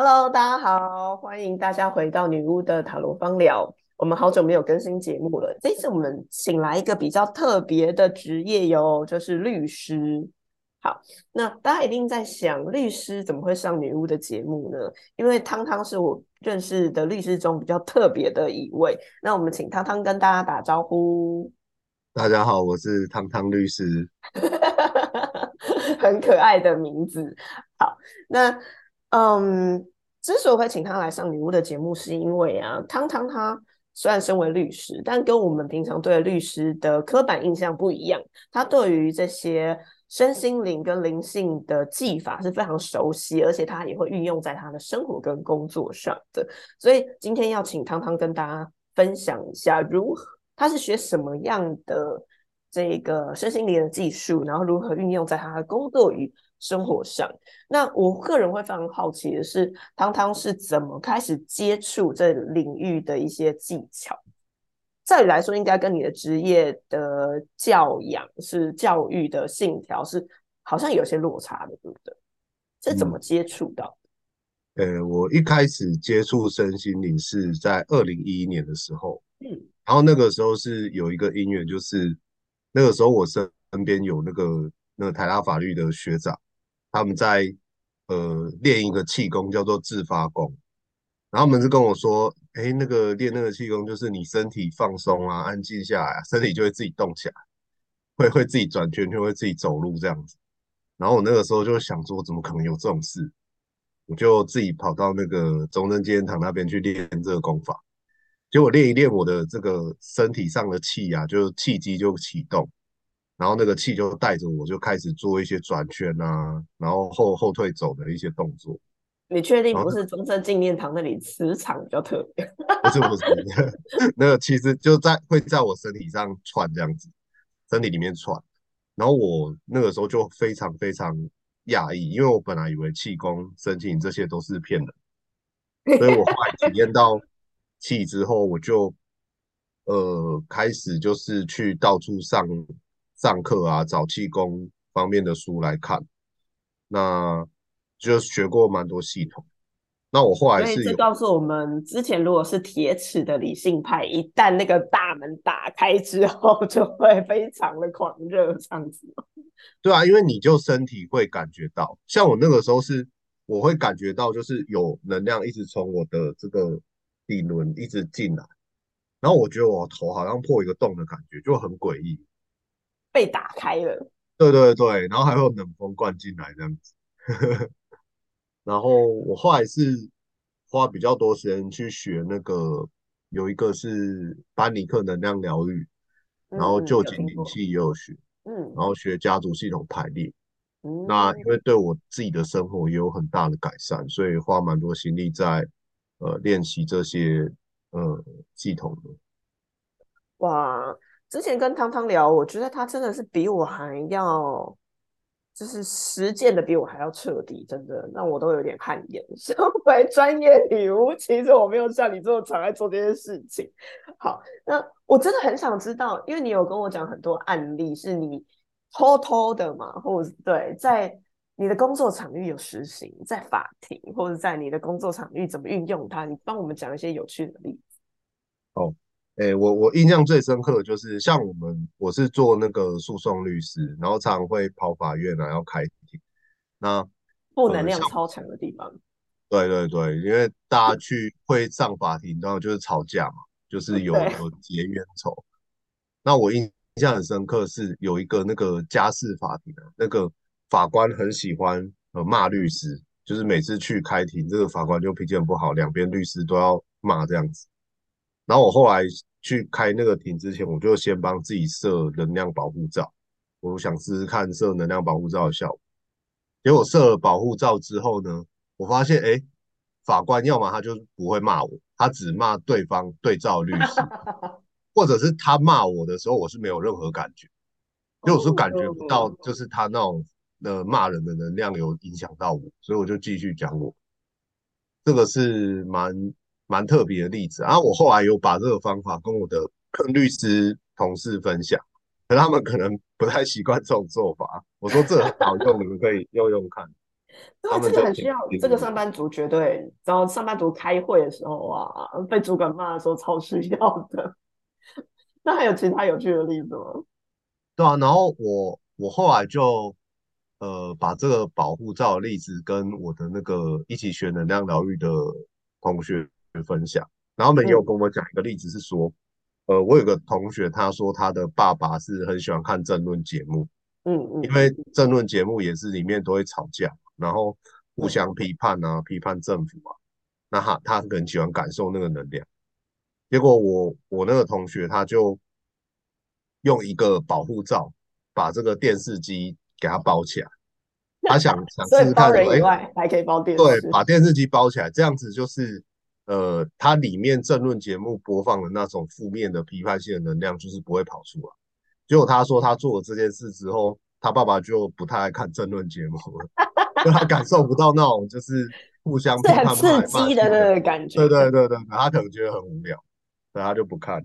Hello，大家好，欢迎大家回到女巫的塔罗方聊。我们好久没有更新节目了，这次我们请来一个比较特别的职业哟，就是律师。好，那大家一定在想，律师怎么会上女巫的节目呢？因为汤汤是我认识的律师中比较特别的一位。那我们请汤汤跟大家打招呼。大家好，我是汤汤律师，很可爱的名字。好，那嗯，之所以会请他来上女巫的节目，是因为啊，汤汤他虽然身为律师，但跟我们平常对律师的刻板印象不一样。他对于这些身心灵跟灵性的技法是非常熟悉，而且他也会运用在他的生活跟工作上的。所以今天要请汤汤跟大家分享一下如何。他是学什么样的这个身心灵的技术，然后如何运用在他的工作与生活上？那我个人会非常好奇的是，汤汤是怎么开始接触这领域的一些技巧？照理来说，应该跟你的职业的教养是教育的信条是好像有些落差的，对不对？是怎么接触到？呃，我一开始接触身心灵是在二零一一年的时候，嗯。然后那个时候是有一个因缘，就是那个时候我身身边有那个那个台大法律的学长，他们在呃练一个气功，叫做自发功。然后他们是跟我说，哎，那个练那个气功，就是你身体放松啊，安静下来，身体就会自己动起来，会会自己转圈圈，会自己走路这样子。然后我那个时候就想说，怎么可能有这种事？我就自己跑到那个中正纪念堂那边去练这个功法。结果练一练我的这个身体上的气啊，就气机就启动，然后那个气就带着我就开始做一些转圈啊，然后后后退走的一些动作。你确定不是中正纪念堂那里磁场比较特别？不是不是，那个其实就在会在我身体上窜这样子，身体里面窜。然后我那个时候就非常非常讶异，因为我本来以为气功、身体这些都是骗人，所以我后来体验到。气之后，我就呃开始就是去到处上上课啊，找气功方面的书来看，那就学过蛮多系统。那我后来是这告诉我们，之前如果是铁齿的理性派，一旦那个大门打开之后，就会非常的狂热这样子。对啊，因为你就身体会感觉到，像我那个时候是，我会感觉到就是有能量一直从我的这个。底轮一直进来，然后我觉得我头好像破一个洞的感觉，就很诡异，被打开了。对对对，然后还有冷风灌进来这样子。然后我后来是花比较多时间去学那个，有一个是班尼克能量疗愈，然后旧景灵气也有学，嗯，然后学家族系统排列。那因为对我自己的生活也有很大的改善，所以花蛮多心力在。呃，练习这些呃系统的。哇，之前跟汤汤聊，我觉得他真的是比我还要，就是实践的比我还要彻底，真的让我都有点汗颜。身为专业女巫，其实我没有像你这么常爱做这些事情。好，那我真的很想知道，因为你有跟我讲很多案例，是你偷偷的嘛，或者对在。你的工作场域有实行在法庭，或者在你的工作场域怎么运用它？你帮我们讲一些有趣的例子。哦，哎，我我印象最深刻的就是像我们，我是做那个诉讼律师，然后常常会跑法院啊，要开庭。那负能量超强的地方。对对对，因为大家去会上法庭，然后就是吵架嘛，就是有有结冤仇。那我印象很深刻是有一个那个家事法庭的那个。法官很喜欢呃骂律师，就是每次去开庭，这个法官就脾气很不好，两边律师都要骂这样子。然后我后来去开那个庭之前，我就先帮自己设能量保护罩，我想试试看设能量保护罩的效果。结果设了保护罩之后呢，我发现哎，法官要么他就不会骂我，他只骂对方对照律师，或者是他骂我的时候，我是没有任何感觉，就我是感觉不到，就是他那种。的骂人的能量有影响到我，所以我就继续讲我这个是蛮蛮特别的例子然啊。我后来有把这个方法跟我的 律师同事分享，可他们可能不太习惯这种做法。我说这很好用，你们可以用用看。对，这个很需要，这个上班族绝对，然后上班族开会的时候啊，被主管骂的时候超需要的。那还有其他有趣的例子吗？对啊，然后我我后来就呃把这个保护罩的例子跟我的那个一起学能量疗愈的同学分享，然后他们也有跟我讲一个例子是说，呃，我有个同学他说他的爸爸是很喜欢看政论节目，嗯嗯，因为政论节目也是里面都会吵架，然后互相批判啊，批判政府啊，那他他很喜欢感受那个能量。结果我我那个同学他就用一个保护罩把这个电视机给它包起来，他想 想试试看，哎，还可以包电视，对，把电视机包起来，这样子就是呃，它里面政论节目播放的那种负面的批判性的能量就是不会跑出来。结果他说他做了这件事之后，他爸爸就不太爱看政论节目了，就他感受不到那种就是互相批判、刺激的那个感觉。对对对对，他可能觉得很无聊。所以他就不看，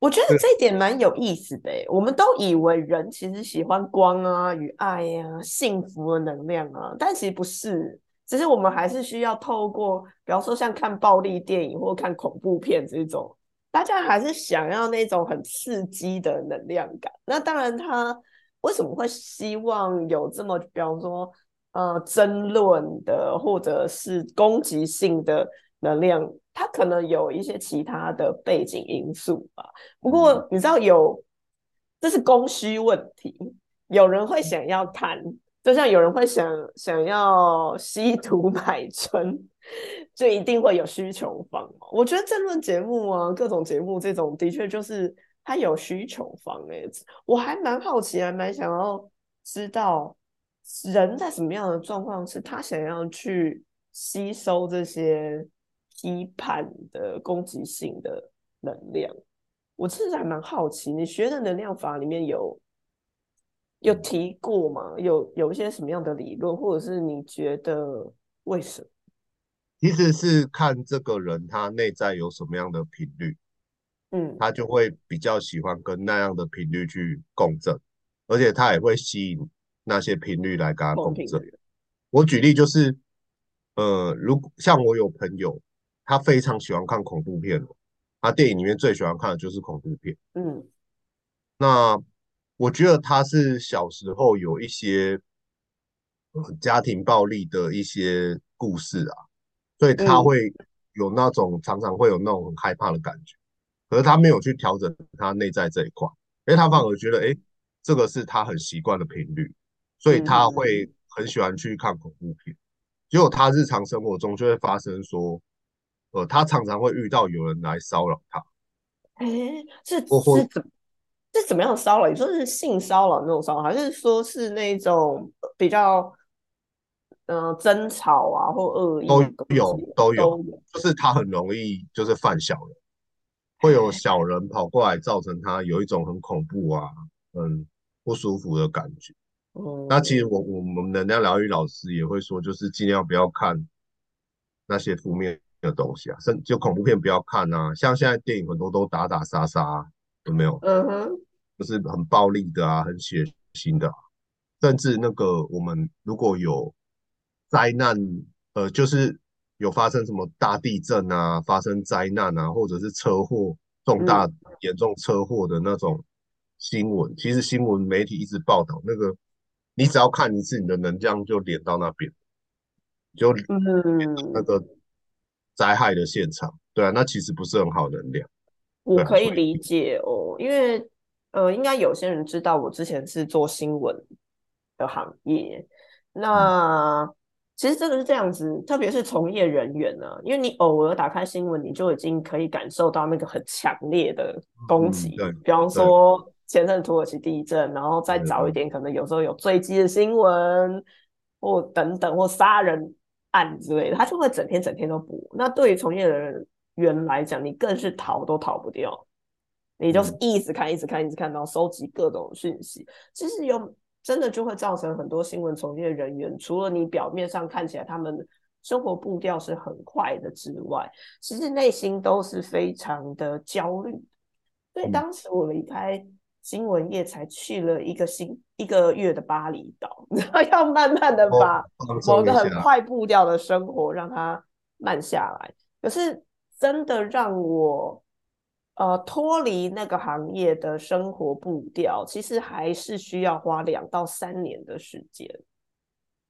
我觉得这一点蛮有意思的。我们都以为人其实喜欢光啊、与爱呀、幸福的能量啊，但其实不是。只是我们还是需要透过，比方说像看暴力电影或看恐怖片这种，大家还是想要那种很刺激的能量感。那当然，他为什么会希望有这么，比方说呃争论的或者是攻击性的能量？它可能有一些其他的背景因素吧，不过你知道有，这是供需问题。有人会想要看，就像有人会想想要稀土买春，就一定会有需求方。我觉得政论节目啊，各种节目这种的确就是它有需求方哎，我还蛮好奇，还蛮想要知道人在什么样的状况是他想要去吸收这些。批判的攻击性的能量，我其实还蛮好奇，你学的能量法里面有有提过吗？有有一些什么样的理论，或者是你觉得为什么？其实是看这个人他内在有什么样的频率，嗯，他就会比较喜欢跟那样的频率去共振，而且他也会吸引那些频率来跟他共振。我举例就是，呃，如果像我有朋友。他非常喜欢看恐怖片他电影里面最喜欢看的就是恐怖片。嗯，那我觉得他是小时候有一些家庭暴力的一些故事啊，所以他会有那种常常会有那种很害怕的感觉。可是他没有去调整他内在这一块，因为他反而觉得，哎，这个是他很习惯的频率，所以他会很喜欢去看恐怖片。结果他日常生活中就会发生说。呃，他常常会遇到有人来骚扰他。哎，是是怎是怎么样骚扰？你说是性骚扰那种骚扰，还是说是那种比较嗯争吵啊或恶意？都有都有，就是他很容易就是犯小人，会有小人跑过来，造成他有一种很恐怖啊、很不舒服的感觉。那其实我我们能量疗愈老师也会说，就是尽量不要看那些负面。的东西啊，甚就恐怖片不要看啊，像现在电影很多都打打杀杀，有没有？嗯哼，就是很暴力的啊，很血腥的，甚至那个我们如果有灾难，呃，就是有发生什么大地震啊，发生灾难啊，或者是车祸重大严重车祸的那种新闻，其实新闻媒体一直报道那个，你只要看一次，你的能量就连到那边，就那个。灾害的现场，对啊，那其实不是很好能量。我可以理解哦，因为呃，应该有些人知道我之前是做新闻的行业。那其实真的是这样子，特别是从业人员呢，因为你偶尔打开新闻，你就已经可以感受到那个很强烈的攻击。对，比方说前阵土耳其地震，然后再早一点，可能有时候有坠机的新闻，或等等，或杀人。案之类的，他就会整天整天都播。那对于从业人员来讲，你更是逃都逃不掉，你就是一直看，一直看，一直看到收集各种讯息。其实有真的就会造成很多新闻从业人员，除了你表面上看起来他们生活步调是很快的之外，其实内心都是非常的焦虑。所以当时我离开新闻业才去了一个新一个月的巴厘岛，然后要慢慢的把某个很快步调的生活让它慢下来。可是真的让我呃脱离那个行业的生活步调，其实还是需要花两到三年的时间。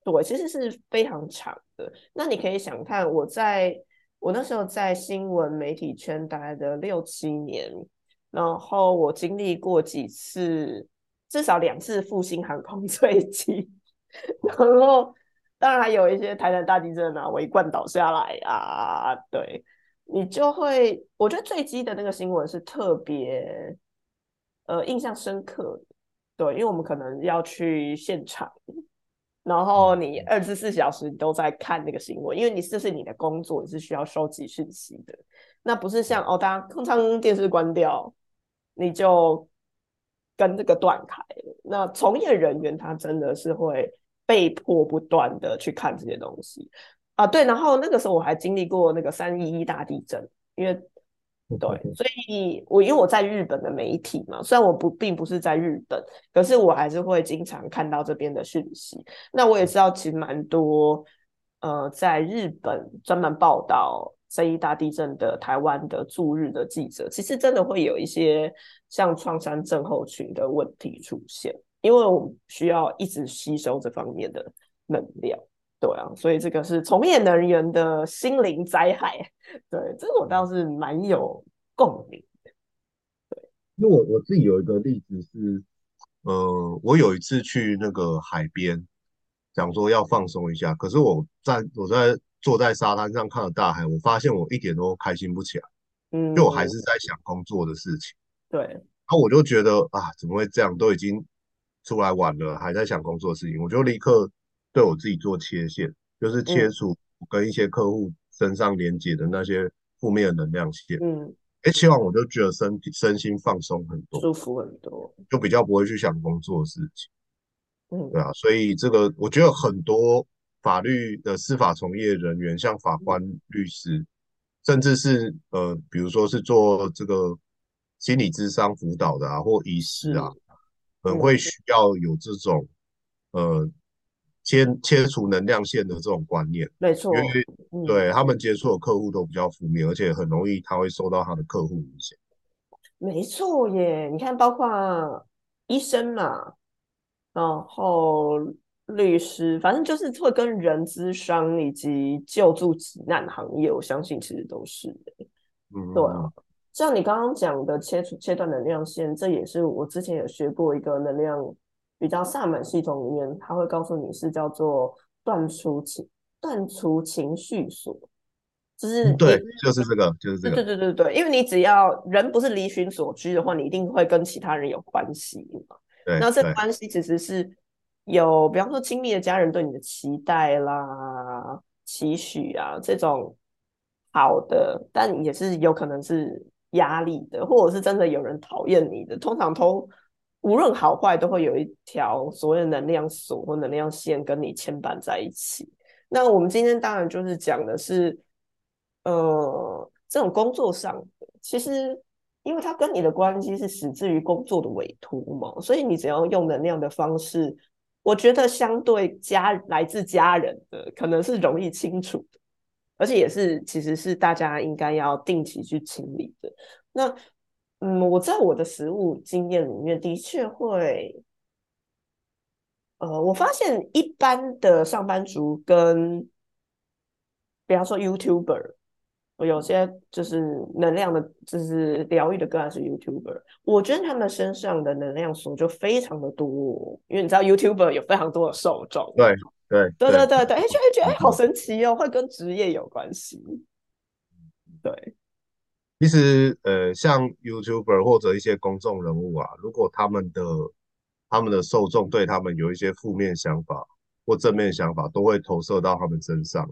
对，其实是非常长的。那你可以想看，我在我那时候在新闻媒体圈待的六七年。然后我经历过几次，至少两次复兴航空坠机，然后当然还有一些台南大地震啊，围冠倒下来啊，对你就会，我觉得坠机的那个新闻是特别呃印象深刻的，对，因为我们可能要去现场，然后你二十四小时都在看那个新闻，因为你这是你的工作，你是需要收集讯息的，那不是像哦，大家通常电视关掉。你就跟这个断开了。那从业人员他真的是会被迫不断的去看这些东西啊。对，然后那个时候我还经历过那个三一一大地震，因为对，所以我因为我在日本的媒体嘛，虽然我不并不是在日本，可是我还是会经常看到这边的讯息。那我也知道其实蛮多呃在日本专门报道。三一大地震的台湾的驻日的记者，其实真的会有一些像创伤症候群的问题出现，因为我们需要一直吸收这方面的能量，对啊，所以这个是从业人员的心灵灾害，对，这个我倒是蛮有共鸣的，对，因为我我自己有一个例子是，呃，我有一次去那个海边，想说要放松一下，可是我在我在。坐在沙滩上看着大海，我发现我一点都开心不起来，嗯，就我还是在想工作的事情。对，然后我就觉得啊，怎么会这样？都已经出来晚了，还在想工作的事情，我就立刻对我自己做切线，就是切除跟一些客户身上连接的那些负面的能量线。嗯，哎，切完我就觉得身体身心放松很多，舒服很多，就比较不会去想工作的事情。嗯，对啊，所以这个我觉得很多。法律的司法从业人员，像法官、律师，甚至是呃，比如说是做这个心理智商辅导的啊，或医师啊，很会需要有这种呃切切除能量线的这种观念。没错，因为对他们接触的客户都比较负面，而且很容易他会受到他的客户影响。没错耶，你看，包括医生嘛，然后。律师，反正就是会跟人资商以及救助急难行业，我相信其实都是嗯，对啊。像你刚刚讲的切除切断能量线，这也是我之前有学过一个能量比较萨满系统里面，他会告诉你是叫做断除情断除情绪锁，就是对，就是这个，就是这个，对对对对，因为你只要人不是离群所居的话，你一定会跟其他人有关系嘛。对，那这关系其实是。有，比方说亲密的家人对你的期待啦、期许啊，这种好的，但也是有可能是压力的，或者是真的有人讨厌你的。通常都无论好坏，都会有一条所谓的能量锁或能量线跟你牵绊在一起。那我们今天当然就是讲的是，呃，这种工作上的，其实因为它跟你的关系是始自于工作的委托嘛，所以你只要用能量的方式。我觉得相对家来自家人的可能是容易清楚的，而且也是其实是大家应该要定期去清理的。那嗯，我在我的实物经验里面的确会，呃，我发现一般的上班族跟，比方说 YouTuber。我有些就是能量的，就是疗愈的个案是 YouTuber，我觉得他们身上的能量锁就非常的多，因为你知道 YouTuber 有非常多的受众。对对对对对对，哎，觉得觉得哎，好神奇哦，会跟职业有关系。对，其实呃，像 YouTuber 或者一些公众人物啊，如果他们的他们的受众对他们有一些负面想法或正面想法，都会投射到他们身上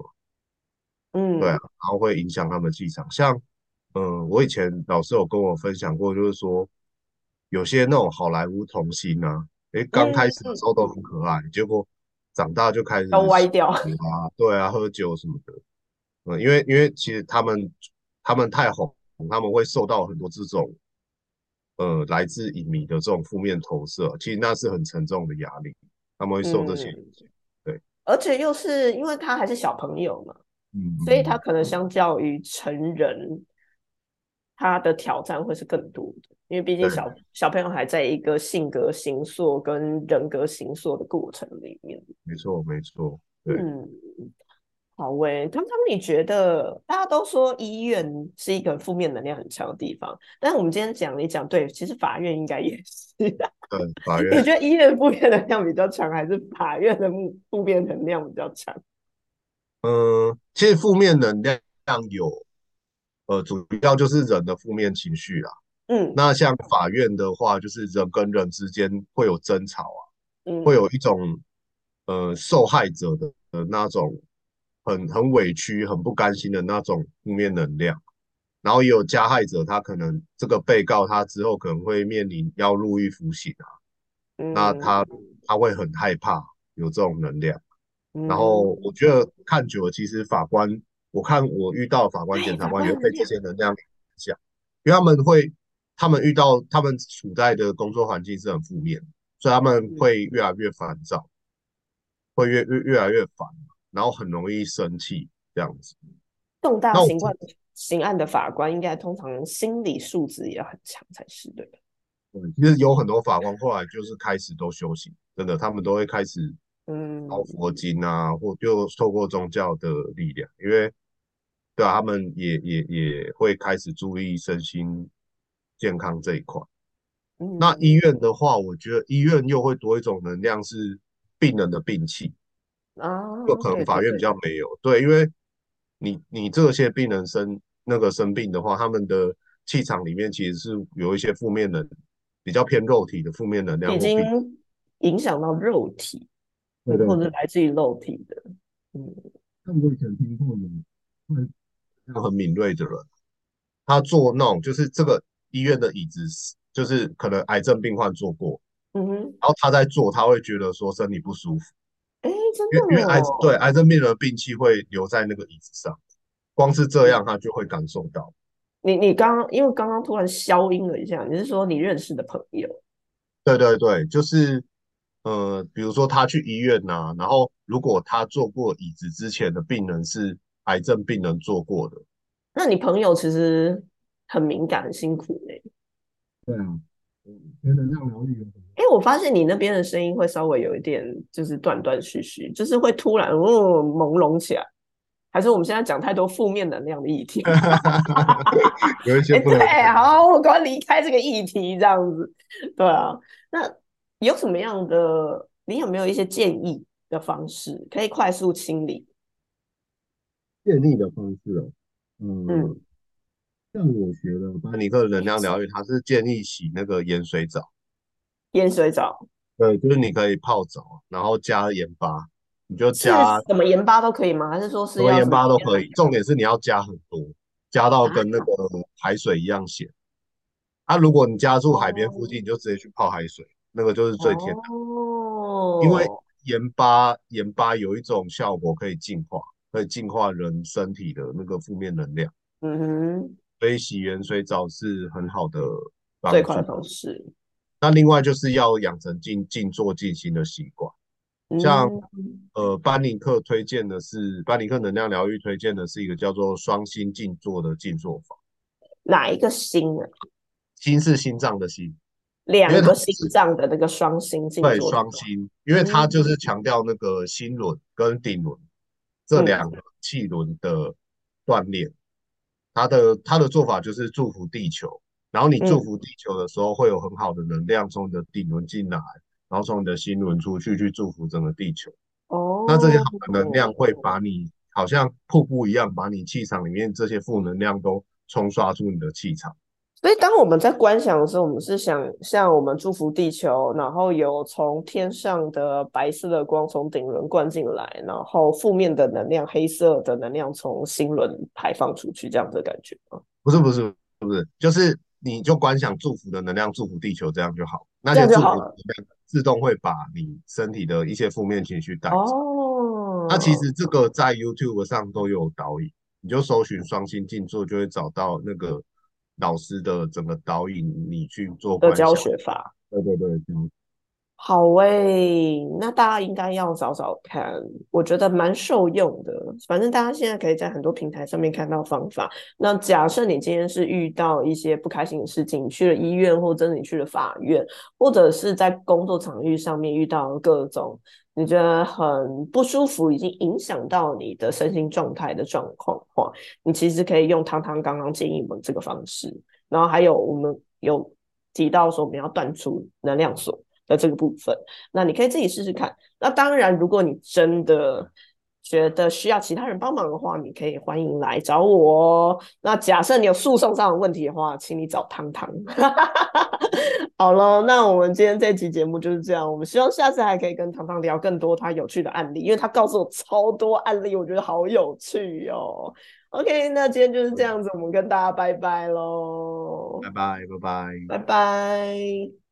嗯，对啊，然后会影响他们气场。像，嗯，我以前老师有跟我分享过，就是说，有些那种好莱坞童星啊，诶，刚开始的时候都很可爱，结果长大就开始都歪掉啊，对啊，喝酒什么的。嗯，因为因为其实他们他们太红，他们会受到很多这种呃来自影迷的这种负面投射，其实那是很沉重的压力，他们会受这些影响。对，而且又是因为他还是小朋友嘛，嗯，所以他可能相较于成人，他的挑战会是更多的，因为毕竟小小朋友还在一个性格形塑跟人格形塑的过程里面。没错，没错，对。嗯，好喂，刚刚你觉得大家都说医院是一个负面能量很强的地方，但是我们今天讲一讲对，其实法院应该也是。对，法 院。你觉得医院负面能量比较强，还是法院的负负面能量比较强？嗯，其实负面能量有。呃，主要就是人的负面情绪啦。嗯，那像法院的话，就是人跟人之间会有争吵啊，嗯，会有一种呃受害者的的那种很很委屈、很不甘心的那种负面能量，然后也有加害者，他可能这个被告他之后可能会面临要入狱服刑啊，那他他会很害怕有这种能量，然后我觉得看久了，其实法官。我看我遇到法官、检察官也会被这些能量影响，因为他们会，他们遇到他们处在的工作环境是很负面，所以他们会越来越烦躁，会越越越来越烦，然后很容易生气这样子。重大刑案刑案的法官应该通常心理素质也很强才是，对吧？嗯，其实有很多法官后来就是开始都修行，真的，他们都会开始嗯，熬佛经啊，或就透过宗教的力量，因为。对啊，他们也也也会开始注意身心健康这一块。那医院的话，我觉得医院又会多一种能量，是病人的病气啊，就可能法院比较没有。对，因为你你这些病人生那个生病的话，他们的气场里面其实是有一些负面的，比较偏肉体的负面能量，已经影响到肉体，或者来自于肉体的。嗯，那我以前听过有。很敏锐的人，他坐那种就是这个医院的椅子，就是可能癌症病患坐过，嗯哼，然后他在坐，他会觉得说身体不舒服，哎，真的，因为癌对癌症病人的病气会留在那个椅子上，光是这样他就会感受到。你你刚刚因为刚刚突然消音了一下，你是说你认识的朋友？对对对，就是呃，比如说他去医院呐，然后如果他坐过椅子之前的病人是。癌症病人坐过的，那你朋友其实很敏感，很辛苦嘞。对啊，觉得那样疗愈。哎，我发现你那边的声音会稍微有一点，就是断断续续，就是会突然哦朦胧起来。还是我们现在讲太多负面能量的议题？有一些对，好，我赶快离开这个议题，这样子。对啊，那有什么样的？你有没有一些建议的方式，可以快速清理？建立的方式哦，嗯，像我学的巴尼克能量疗愈，它是建议洗那个盐水澡。盐水澡，对，就是你可以泡澡，然后加盐巴，你就加什么盐巴都可以吗？还是说是什么盐巴都可以？重点是你要加很多，加到跟那个海水一样咸。啊，如果你家住海边附近，你就直接去泡海水，那个就是最甜的。哦，因为盐巴盐巴有一种效果可以净化。可以净化人身体的那个负面能量，嗯哼，所以洗盐水澡是很好的最快的方式。那另外就是要养成静静坐静心的习惯，像呃班尼克推荐的是班尼克能量疗愈推荐的是一个叫做双心静坐的静坐法。哪一个心啊？心是心脏的心，两个心脏的那个双心静坐。对，双心，因为它就是强调那个心轮跟顶轮。这两个气轮的锻炼，他的他的做法就是祝福地球，然后你祝福地球的时候，会有很好的能量从你的顶轮进来，然后从你的心轮出去，去祝福整个地球。哦，那这些好的能量会把你好像瀑布一样，把你气场里面这些负能量都冲刷出你的气场。所以，当我们在观想的时候，我们是想像我们祝福地球，然后有从天上的白色的光从顶轮灌进来，然后负面的能量、黑色的能量从心轮排放出去，这样的感觉吗？不是，不是，不是，就是你就观想祝福的能量，祝福地球，这样就好。那些祝福能量自动会把你身体的一些负面情绪带走。哦，那其实这个在 YouTube 上都有导引，你就搜寻双心静坐，就会找到那个。老师的整个导引，你去做的教学法。对对对，好诶，那大家应该要找找看，我觉得蛮受用的。反正大家现在可以在很多平台上面看到方法。那假设你今天是遇到一些不开心的事情，你去了医院，或者你去了法院，或者是在工作场域上面遇到各种你觉得很不舒服，已经影响到你的身心状态的状况话，你其实可以用汤汤刚刚建议我们这个方式。然后还有我们有提到说我们要断出能量锁。的这个部分，那你可以自己试试看。那当然，如果你真的觉得需要其他人帮忙的话，你可以欢迎来找我。那假设你有诉讼上的问题的话，请你找汤汤。好喽，那我们今天这期节目就是这样。我们希望下次还可以跟糖糖聊更多他有趣的案例，因为他告诉我超多案例，我觉得好有趣哦。OK，那今天就是这样子，我们跟大家拜拜喽。拜拜，拜拜，拜拜。